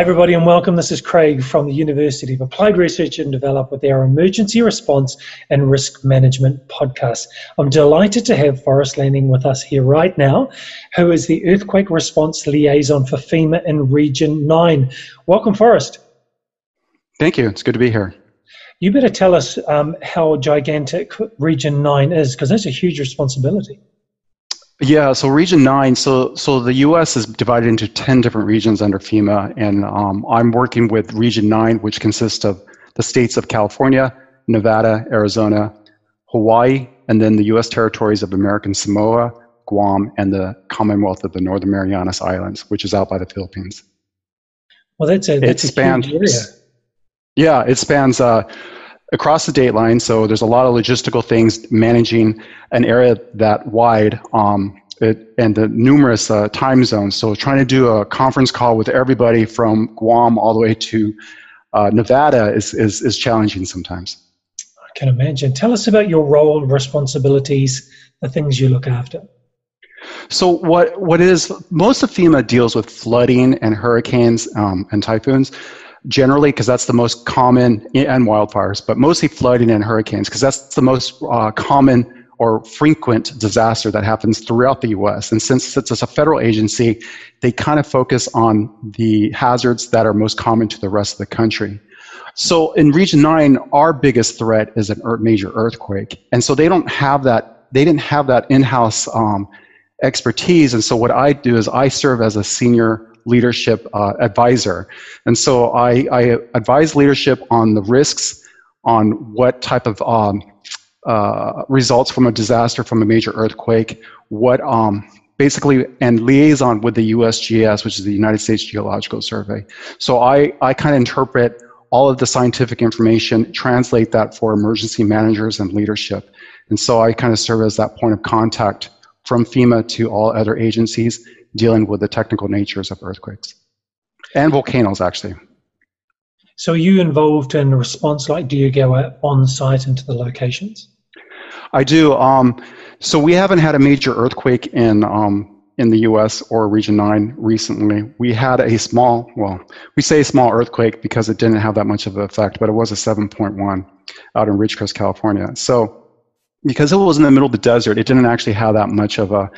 Hi, everybody, and welcome. This is Craig from the University of Applied Research and Develop with our Emergency Response and Risk Management podcast. I'm delighted to have Forrest Landing with us here right now, who is the Earthquake Response Liaison for FEMA in Region 9. Welcome, Forrest. Thank you. It's good to be here. You better tell us um, how gigantic Region 9 is, because that's a huge responsibility. Yeah, so Region 9, so, so the US is divided into 10 different regions under FEMA, and um, I'm working with Region 9, which consists of the states of California, Nevada, Arizona, Hawaii, and then the US territories of American Samoa, Guam, and the Commonwealth of the Northern Marianas Islands, which is out by the Philippines. Well, that's a, that's it spans, a huge area. Yeah, it spans uh, across the date line. So there's a lot of logistical things managing an area that wide um, it, and the numerous uh, time zones. So trying to do a conference call with everybody from Guam all the way to uh, Nevada is, is, is challenging sometimes. I can imagine. Tell us about your role, responsibilities, the things you look after. So what what is most of FEMA deals with flooding and hurricanes um, and typhoons generally because that's the most common and wildfires but mostly flooding and hurricanes because that's the most uh, common or frequent disaster that happens throughout the us and since it's a federal agency they kind of focus on the hazards that are most common to the rest of the country. So in region 9 our biggest threat is a major earthquake. And so they don't have that they didn't have that in-house um, expertise. And so what i do is i serve as a senior leadership uh, advisor. And so I, I, advise leadership on the risks, on what type of um, uh, results from a disaster, from a major earthquake, what um, basically, and liaison with the USGS, which is the United States Geological Survey. So I, I kind of interpret all of the scientific information, translate that for emergency managers and leadership. And so I kind of serve as that point of contact from FEMA to all other agencies dealing with the technical natures of earthquakes and volcanoes, actually. So, are you involved in response? Like, do you go on site into the locations? I do. Um, so, we haven't had a major earthquake in um, in the U.S. or Region Nine recently. We had a small, well, we say small earthquake because it didn't have that much of an effect, but it was a 7.1 out in Ridgecrest, California. So, because it was in the middle of the desert, it didn't actually have that much of a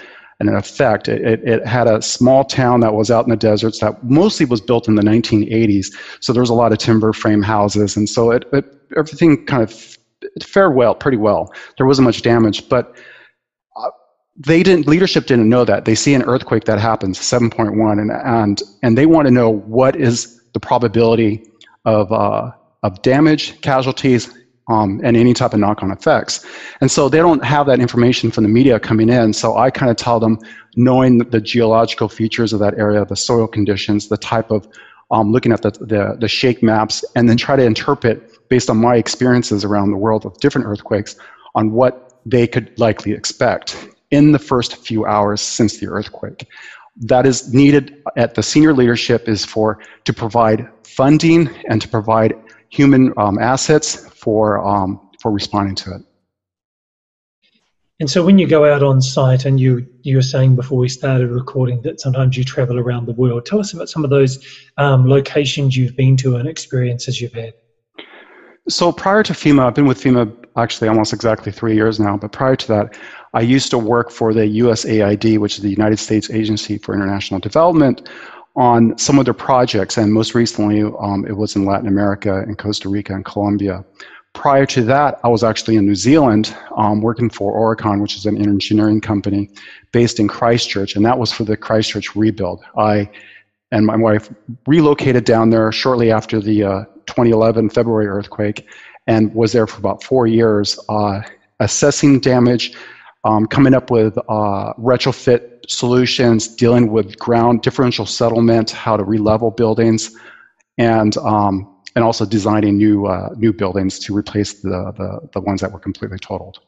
and in effect, it, it, it, had a small town that was out in the deserts that mostly was built in the 1980s. So there was a lot of timber frame houses, and so it, it everything kind of fared well, pretty well. There wasn't much damage, but uh, they didn't. Leadership didn't know that. They see an earthquake that happens, 7.1, and and and they want to know what is the probability of uh, of damage, casualties, um, and any type of knock-on effects. And so they don't have that information from the media coming in. So I kind of tell them, knowing the geological features of that area, the soil conditions, the type of um, looking at the, the, the shake maps, and then try to interpret based on my experiences around the world of different earthquakes on what they could likely expect in the first few hours since the earthquake. That is needed at the senior leadership is for to provide funding and to provide human um, assets for um, for responding to it. And so, when you go out on site, and you you were saying before we started recording that sometimes you travel around the world. Tell us about some of those um, locations you've been to and experiences you've had. So prior to FEMA, I've been with FEMA actually almost exactly three years now. But prior to that, I used to work for the USAID, which is the United States Agency for International Development, on some of their projects, and most recently um, it was in Latin America, in Costa Rica, and Colombia. Prior to that, I was actually in New Zealand um, working for Aurecon, which is an engineering company based in Christchurch, and that was for the Christchurch rebuild. I and my wife relocated down there shortly after the uh, 2011 February earthquake and was there for about four years, uh, assessing damage, um, coming up with uh, retrofit solutions, dealing with ground differential settlement, how to relevel buildings, and um, and also designing new uh, new buildings to replace the, the, the ones that were completely totaled.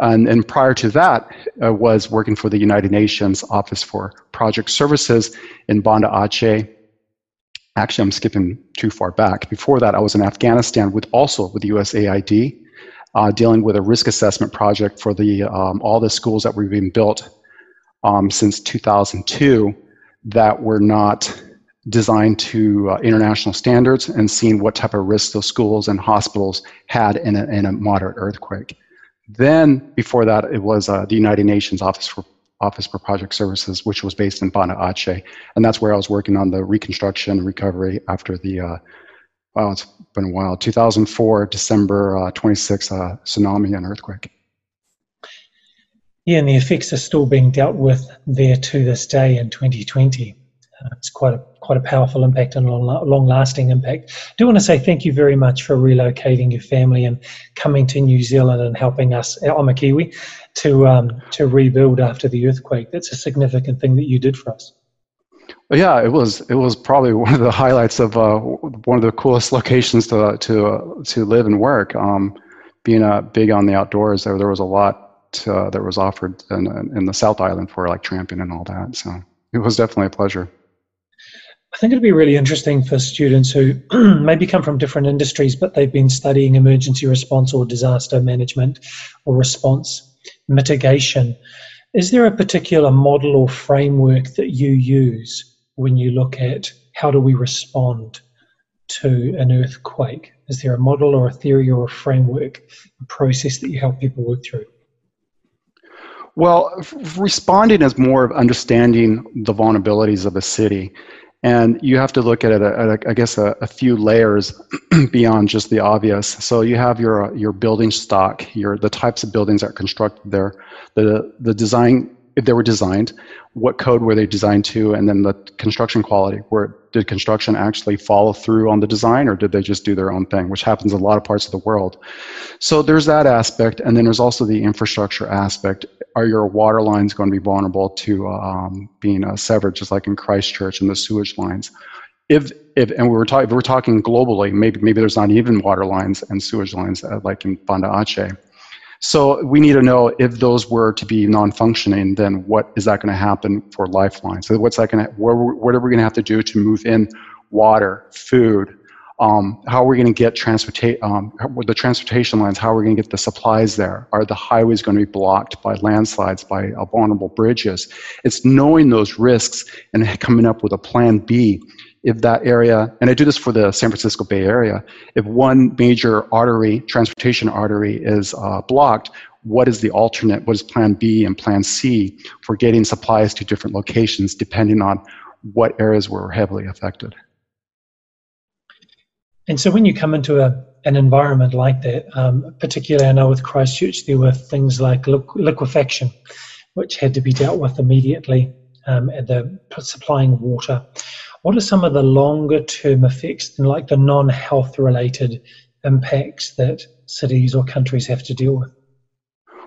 And, and prior to that, I was working for the United Nations Office for Project Services in Banda Aceh. Actually, I'm skipping too far back. Before that, I was in Afghanistan with also with USAID, uh, dealing with a risk assessment project for the um, all the schools that were being built um, since 2002 that were not designed to uh, international standards and seeing what type of risks those schools and hospitals had in a, in a moderate earthquake. Then, before that, it was uh, the United Nations Office for Office for Project Services, which was based in Banda Aceh, and that's where I was working on the reconstruction and recovery after the. Wow, it's been a while. 2004, December uh, 26 uh, tsunami and earthquake. Yeah, and the effects are still being dealt with there to this day in 2020. Uh, it's quite a quite a powerful impact and long, long lasting impact. I do want to say thank you very much for relocating your family and coming to New Zealand and helping us. I'm a Kiwi to um, to rebuild after the earthquake. That's a significant thing that you did for us. Yeah, it was it was probably one of the highlights of uh, one of the coolest locations to to uh, to live and work. Um, being uh, big on the outdoors, there there was a lot uh, that was offered in, in the South Island for like tramping and all that. So it was definitely a pleasure. I think it'd be really interesting for students who maybe come from different industries, but they've been studying emergency response or disaster management or response mitigation. Is there a particular model or framework that you use when you look at how do we respond to an earthquake? Is there a model or a theory or a framework, a process that you help people work through? Well, responding is more of understanding the vulnerabilities of a city. And you have to look at it, uh, at a, I guess, a, a few layers beyond just the obvious. So you have your uh, your building stock, your the types of buildings that are constructed there, the the design if they were designed, what code were they designed to, and then the construction quality. Where did construction actually follow through on the design, or did they just do their own thing, which happens in a lot of parts of the world. So there's that aspect, and then there's also the infrastructure aspect. Are your water lines going to be vulnerable to um, being uh, severed, just like in Christchurch and the sewage lines? If, if and we were talking, if we're talking globally, maybe maybe there's not even water lines and sewage lines uh, like in Banda Aceh. So we need to know if those were to be non-functioning, then what is that going to happen for Lifeline? So what's that going to, what, are we going to have to do to move in water, food? Um, how are we going to get transportation, um, the transportation lines, how are we going to get the supplies there? Are the highways going to be blocked by landslides, by uh, vulnerable bridges? It's knowing those risks and coming up with a plan B if that area, and I do this for the San Francisco Bay Area, if one major artery, transportation artery, is uh, blocked, what is the alternate? What is plan B and plan C for getting supplies to different locations depending on what areas were heavily affected? And so when you come into a, an environment like that, um, particularly I know with Christchurch, there were things like liquefaction, which had to be dealt with immediately, um, and the supplying water. What are some of the longer term effects, and like the non health related impacts that cities or countries have to deal with?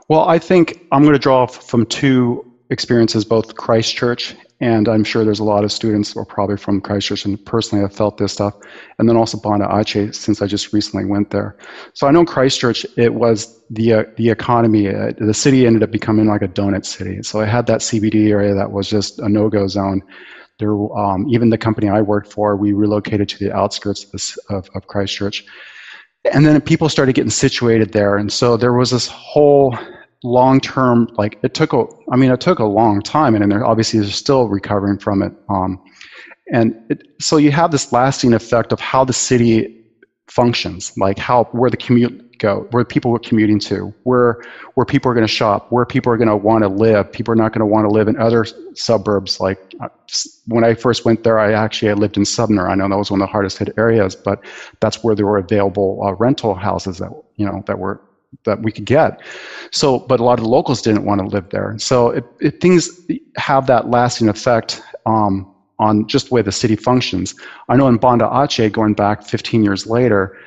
Well, I think I'm going to draw from two experiences, both Christchurch, and I'm sure there's a lot of students or probably from Christchurch and personally have felt this stuff, and then also Banda Aceh since I just recently went there. So I know Christchurch, it was the uh, the economy. Uh, the city ended up becoming like a donut city. So I had that CBD area that was just a no-go zone, there, um, even the company I worked for, we relocated to the outskirts of, this, of, of Christchurch. And then people started getting situated there. And so there was this whole long term, like it took a, I mean, it took a long time. And, and they're obviously they're still recovering from it. Um, and it, so you have this lasting effect of how the city functions, like how, where the commute go, where people are commuting to, where where people are going to shop, where people are going to want to live. People are not going to want to live in other suburbs. Like uh, when I first went there, I actually I lived in Sumner. I know that was one of the hardest hit areas, but that's where there were available uh, rental houses that you know that were that we could get. So, but a lot of the locals didn't want to live there. So, it, it, things have that lasting effect um, on just the way the city functions. I know in Banda Aceh, going back 15 years later,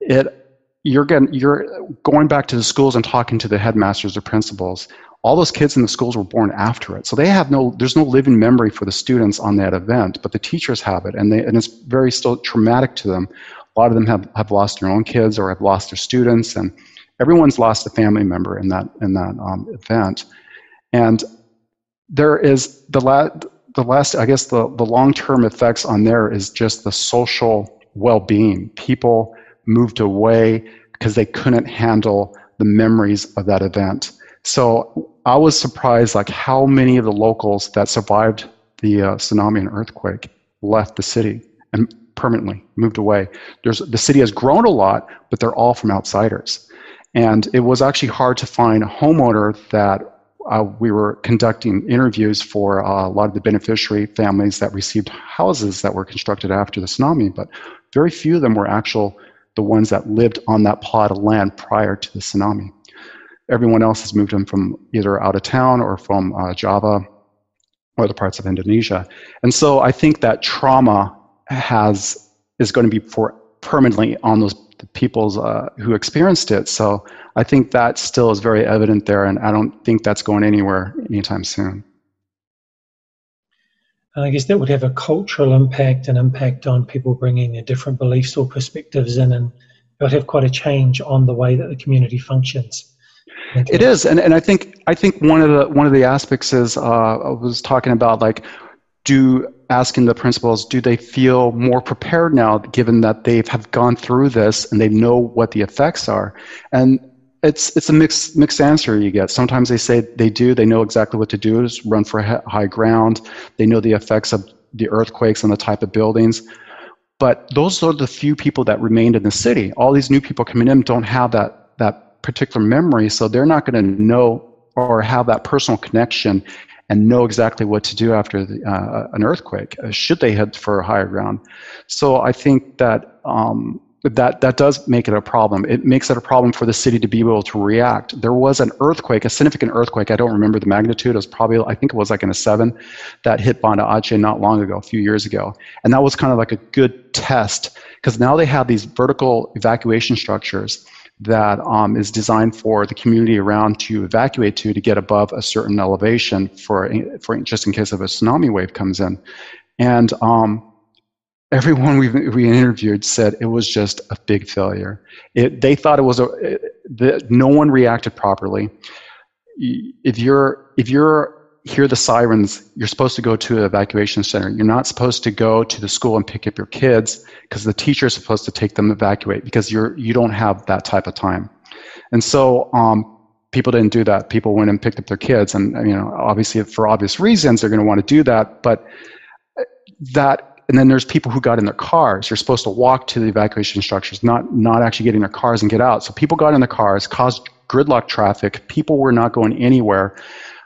it you're getting you're going back to the schools and talking to the headmasters or principals. All those kids in the schools were born after it. So they have no there's no living memory for the students on that event but the teachers have it. And they and it's very still traumatic to them. A lot of them have, have lost their own kids or have lost their students and everyone's lost a family member in that in that um, event. And there is the last the last i guess the, the long-term effects on there is just the social well-being. People moved away because they couldn't handle the memories of that event. So I was surprised, like how many of the locals that survived the uh, tsunami and earthquake left the city and permanently moved away. There's, the city has grown a lot, but they're all from outsiders. And it was actually hard to find a homeowner that uh, we were conducting interviews for uh, a lot of the beneficiary families that received houses that were constructed after the tsunami, but very few of them were actual the ones that lived on that plot of land prior to the tsunami. Everyone else has moved in from either out of town or from uh, Java or other parts of Indonesia. And so I think that trauma has is going to be for permanently on those people's uh, who experienced it. So I think that still is very evident there, and I don't think that's going anywhere anytime soon. I guess that would have a cultural impact, an impact on people bringing their different beliefs or perspectives in, and it would have quite a change on the way that the community functions. It is, and, and I think I think one of the one of the aspects is uh, I was talking about like do asking the principals do they feel more prepared now given that they have gone through this and they know what the effects are and it's it's a mixed mixed answer you get. Sometimes they say they do. They know exactly what to do. Is run for high ground. They know the effects of the earthquakes and the type of buildings. But those are the few people that remained in the city. All these new people coming in don't have that that particular memory, so they're not going to know or have that personal connection and know exactly what to do after the, uh, an earthquake. Uh, should they head for higher ground? So I think that um, that that does make it a problem. It makes it a problem for the city to be able to react. There was an earthquake, a significant earthquake. I don't remember the magnitude. It was probably I think it was like in a seven that hit Banda Aceh not long ago, a few years ago, and that was kind of like a good test because now they have these vertical evacuation structures that um, is designed for the community around to evacuate to to get above a certain elevation for for just in case of a tsunami wave comes in, and um, everyone we we interviewed said it was just a big failure. It, they thought it was a the, no one reacted properly. If you're if you're hear the sirens, you're supposed to go to an evacuation center. You're not supposed to go to the school and pick up your kids because the teacher is supposed to take them evacuate because you're you don't have that type of time. And so um, people didn't do that. People went and picked up their kids, and you know obviously for obvious reasons they're going to want to do that, but that and then there's people who got in their cars. You're supposed to walk to the evacuation structures, not not actually get in their cars and get out. So people got in the cars, caused gridlock traffic. People were not going anywhere.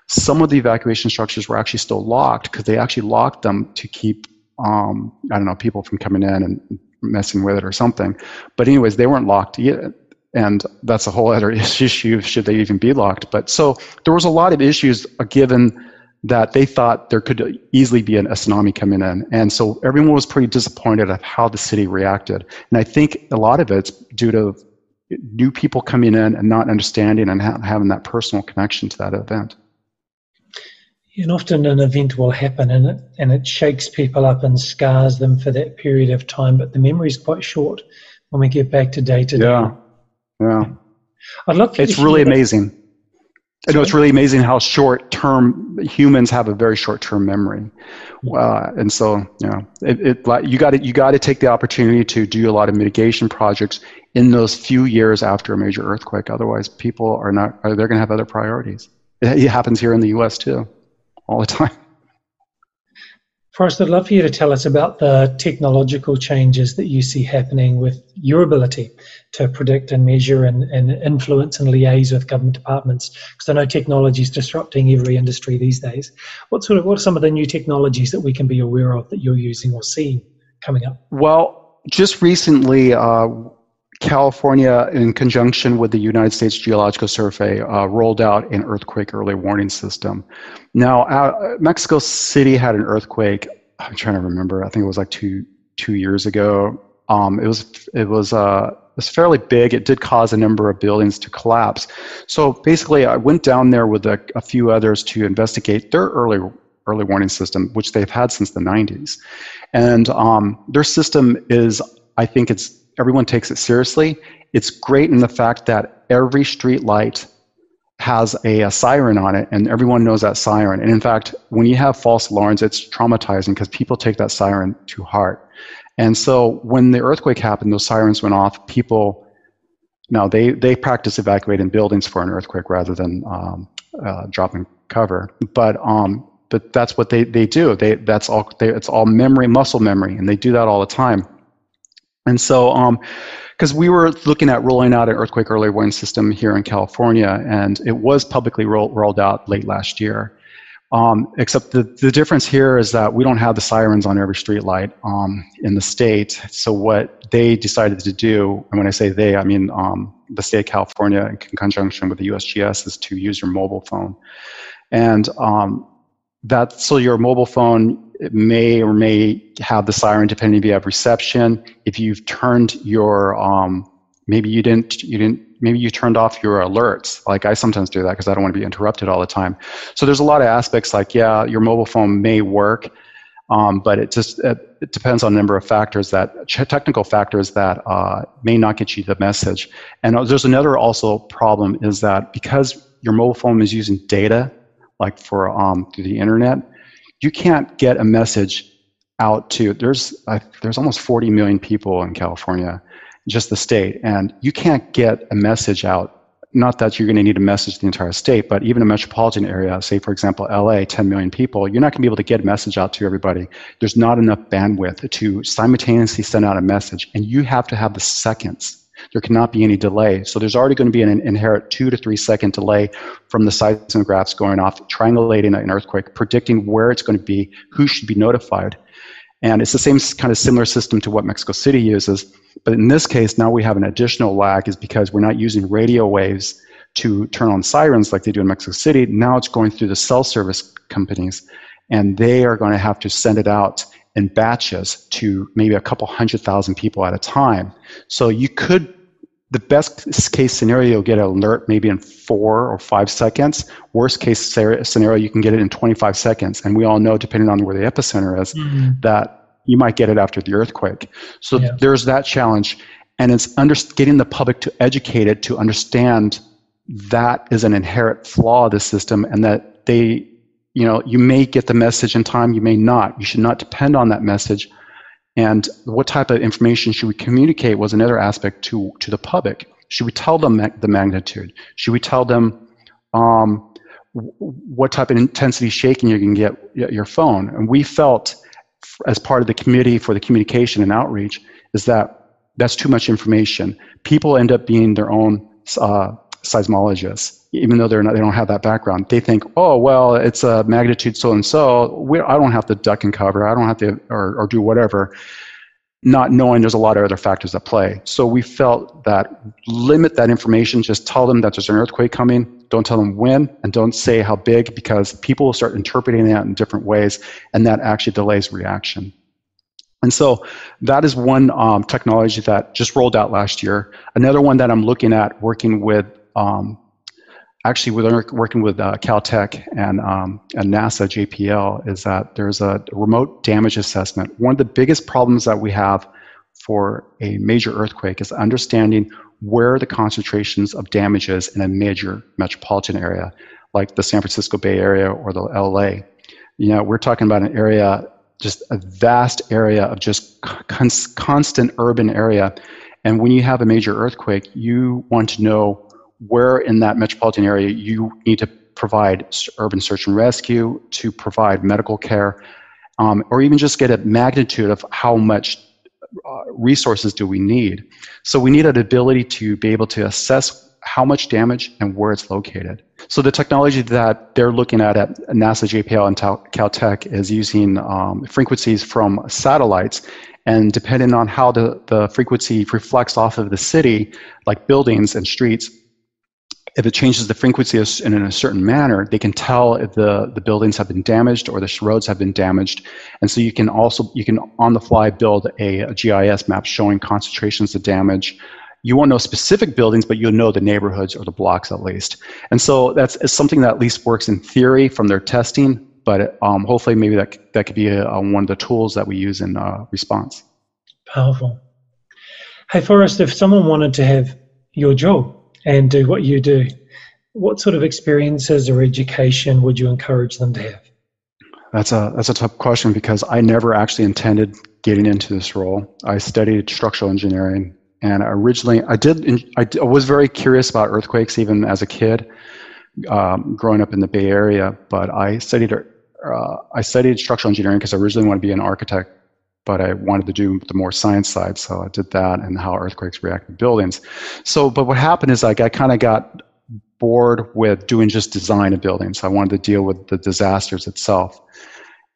Some of the evacuation structures were actually still locked because they actually locked them to keep um, I don't know people from coming in and messing with it or something. But anyways, they weren't locked yet. And that's a whole other issue. Should they even be locked? But so there was a lot of issues given that they thought there could easily be an, a tsunami coming in. And so everyone was pretty disappointed at how the city reacted. And I think a lot of it's due to new people coming in and not understanding and ha- having that personal connection to that event. And often an event will happen and it, and it shakes people up and scars them for that period of time, but the memory is quite short when we get back to day to day. Yeah, yeah. I'd love it's really amazing. I know it's really amazing how short term humans have a very short term memory, uh, and so you know it, it you got to you got to take the opportunity to do a lot of mitigation projects in those few years after a major earthquake. Otherwise, people are not are, they're going to have other priorities. It, it happens here in the U.S. too, all the time. Forrest, I'd love for you to tell us about the technological changes that you see happening with your ability to predict and measure and, and influence and liaise with government departments. Because I know technology is disrupting every industry these days. What sort of what are some of the new technologies that we can be aware of that you're using or seeing coming up? Well, just recently, uh, California, in conjunction with the United States Geological Survey, uh, rolled out an earthquake early warning system. Now, uh, Mexico City had an earthquake. I'm trying to remember. I think it was like two two years ago. Um, it was it was uh, it was fairly big. It did cause a number of buildings to collapse. So basically, I went down there with a, a few others to investigate their early early warning system, which they've had since the 90s, and um, their system is. I think it's everyone takes it seriously. It's great in the fact that every street light has a, a, siren on it, and everyone knows that siren. And in fact, when you have false alarms, it's traumatizing because people take that siren to heart. And so when the earthquake happened, those sirens went off. People, now they they practice evacuating buildings for an earthquake rather than um, uh, dropping cover. But um, but that's what they, they do. They that's all. They, it's all memory, muscle memory, and they do that all the time. And so, because um, we were looking at rolling out an earthquake early warning system here in California, and it was publicly roll, rolled out late last year. Um, except the, the difference here is that we don't have the sirens on every street light um, in the state. So what they decided to do, and when I say they, I mean um, the state of California in conjunction with the USGS, is to use your mobile phone. And um, that so your mobile phone may or may have the siren depending if you have reception. If you've turned your um, maybe you didn't you didn't maybe you turned off your alerts. Like i sometimes do that because i don't want to be interrupted all the time. So there's a lot of aspects like yeah your mobile phone may work um, but it just it, it, depends on a number of factors that technical factors that uh, may not get you the message. And uh, there's another also problem is that because your mobile phone is using data like for um, through the internet you can't get a message out to there's uh, there's almost 40 million people in california just the state. And you can't get a message out. Not that you're going to need a message the entire state, but even a metropolitan area, say for example LA, 10 million people, you're not going to be able to get a message out to everybody. There's not enough bandwidth to simultaneously send out a message, and you have to have the seconds. There cannot be any delay. So there's already going to be an inherent two to three second delay from the seismographs going off, triangulating an earthquake, predicting where it's going to be, who should be notified. And it's the same kind of similar system to what Mexico City uses. But in this case, now we have an additional lag is because we're not using radio waves to turn on sirens like they do in Mexico City. Now it's going through the cell service companies, and they are going to have to send it out in batches to maybe a couple hundred thousand people at a time. So you could, the best case scenario, get an alert maybe in four or five seconds. Worst case scenario, you can get it in 25 seconds. And we all know, depending on where the epicenter is, mm-hmm. that you might get it after the earthquake. So yeah. there's that challenge. And it's under, getting the public to educate it to understand that is an inherent flaw of the system and that they, you know, you may get the message in time, you may not. You should not depend on that message. And what type of information should we communicate was another aspect to, to the public. Should we tell them the magnitude? Should we tell them um, what type of intensity shaking you can get your phone? And we felt as part of the committee for the communication and outreach is that that's too much information. People end up being their own uh, seismologists, even though they're not, they don't have that background. They think, oh well, it's a magnitude so and so. I don't have to duck and cover. I don't have to or, or do whatever not knowing there's a lot of other factors at play. So we felt that limit that information, just tell them that there's an earthquake coming, don't tell them when, and don't say how big because people will start interpreting that in different ways, and that actually delays reaction. And so that is one um, technology that just rolled out last year. Another one that I'm looking at working with um, actually we're working with uh, Caltech and, um, and NASA JPL is that there's a remote damage assessment. One of the biggest problems that we have for a major earthquake is understanding where the concentrations of damage is in a major metropolitan area, like the San Francisco Bay Area or the LA. You know, we're talking about an area, just a vast area of just con- constant urban area. And when you have a major earthquake, you want to know where in that metropolitan area you need to provide urban search and rescue, to provide medical care, um, or even just get a magnitude of how much uh, resources do we need. So we need an ability to be able to assess how much damage and where it's located. So the technology that they're looking at at NASA JPL and Caltech is using um, frequencies from satellites and depending on how the, the frequency reflects off of the city, like buildings and streets, if it changes the frequency in a certain manner, they can tell if the, the buildings have been damaged or the roads have been damaged. And so you can also, you can on the fly build a, a GIS map showing concentrations of damage. You won't know specific buildings, but you'll know the neighborhoods or the blocks at least. And so that's something that at least works in theory from their testing, but um, hopefully maybe that, that could be a, a, one of the tools that we use in uh, response. Powerful. Hey, Forrest, if someone wanted to have your job, and do what you do, what sort of experiences or education would you encourage them to have? That's a that's a tough question because I never actually intended getting into this role. I studied structural engineering, and originally I did I was very curious about earthquakes even as a kid, um, growing up in the Bay Area. But I studied uh, I studied structural engineering because I originally wanted to be an architect, but I wanted to do the more science side. So I did that and how earthquakes react to buildings. So, but what happened is like I kind of got bored with doing just design of buildings. I wanted to deal with the disasters itself.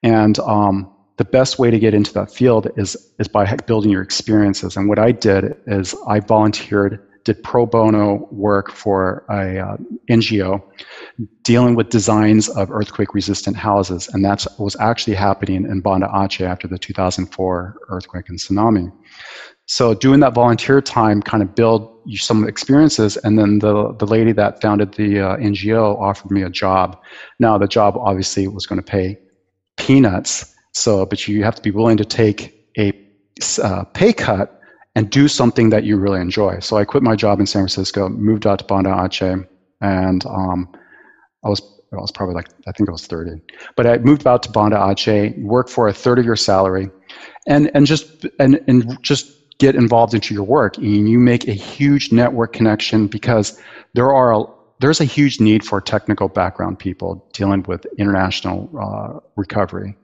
And um, the best way to get into that field is, is by building your experiences. And what I did is I volunteered did pro bono work for a uh, NGO dealing with designs of earthquake resistant houses. And that was actually happening in Banda Aceh after the 2004 earthquake and tsunami. So doing that volunteer time kind of build some experiences. And then the, the lady that founded the uh, NGO offered me a job. Now the job obviously was going to pay peanuts. So, but you have to be willing to take a uh, pay cut and do something that you really enjoy. So I quit my job in San Francisco, moved out to Banda Aceh, and um, I was I was probably like I think I was 30, but I moved out to Banda Aceh, worked for a third of your salary, and and just and and just get involved into your work, and you make a huge network connection because there are a, there's a huge need for technical background people dealing with international uh, recovery.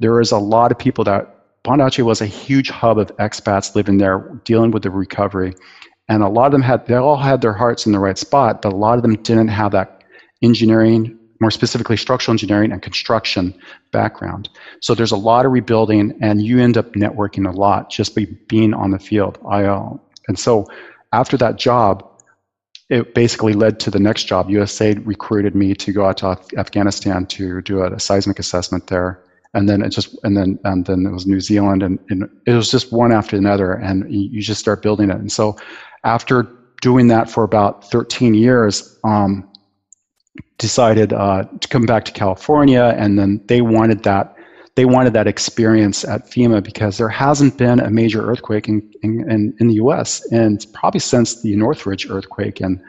There is a lot of people that Banda Aceh was a huge hub of expats living there, dealing with the recovery. And a lot of them had, they all had their hearts in the right spot, but a lot of them didn't have that engineering, more specifically structural engineering and construction background. So there's a lot of rebuilding, and you end up networking a lot just by being on the field. And so after that job, it basically led to the next job. USAID recruited me to go out to Afghanistan to do a, a seismic assessment there and then it just and then and then it was New Zealand and, and it was just one after another and you just start building it. And so after doing that for about 13 years um, decided uh, to come back to California and then they wanted that they wanted that experience at FEMA because there hasn't been a major earthquake in, in, in the US and probably since the Northridge earthquake and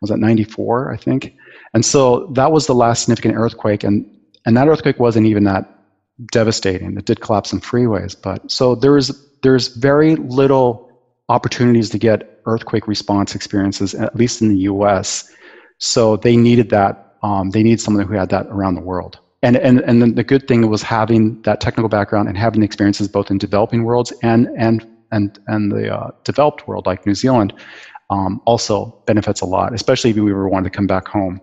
was that 94 I think? And so that was the last significant earthquake and and that earthquake wasn't even that devastating. It did collapse some freeways, but so there's there's very little opportunities to get earthquake response experiences, at least in the U.S. So they needed that. Um, they need someone who had that around the world. And and and the good thing was having that technical background and having experiences both in developing worlds and and and and the uh, developed world like New Zealand um, also benefits a lot, especially if we ever wanted to come back home.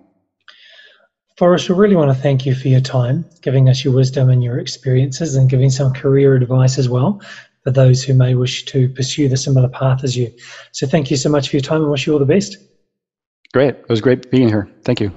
Forrest, we really want to thank you for your time, giving us your wisdom and your experiences, and giving some career advice as well for those who may wish to pursue the similar path as you. So, thank you so much for your time and wish you all the best. Great. It was great being here. Thank you.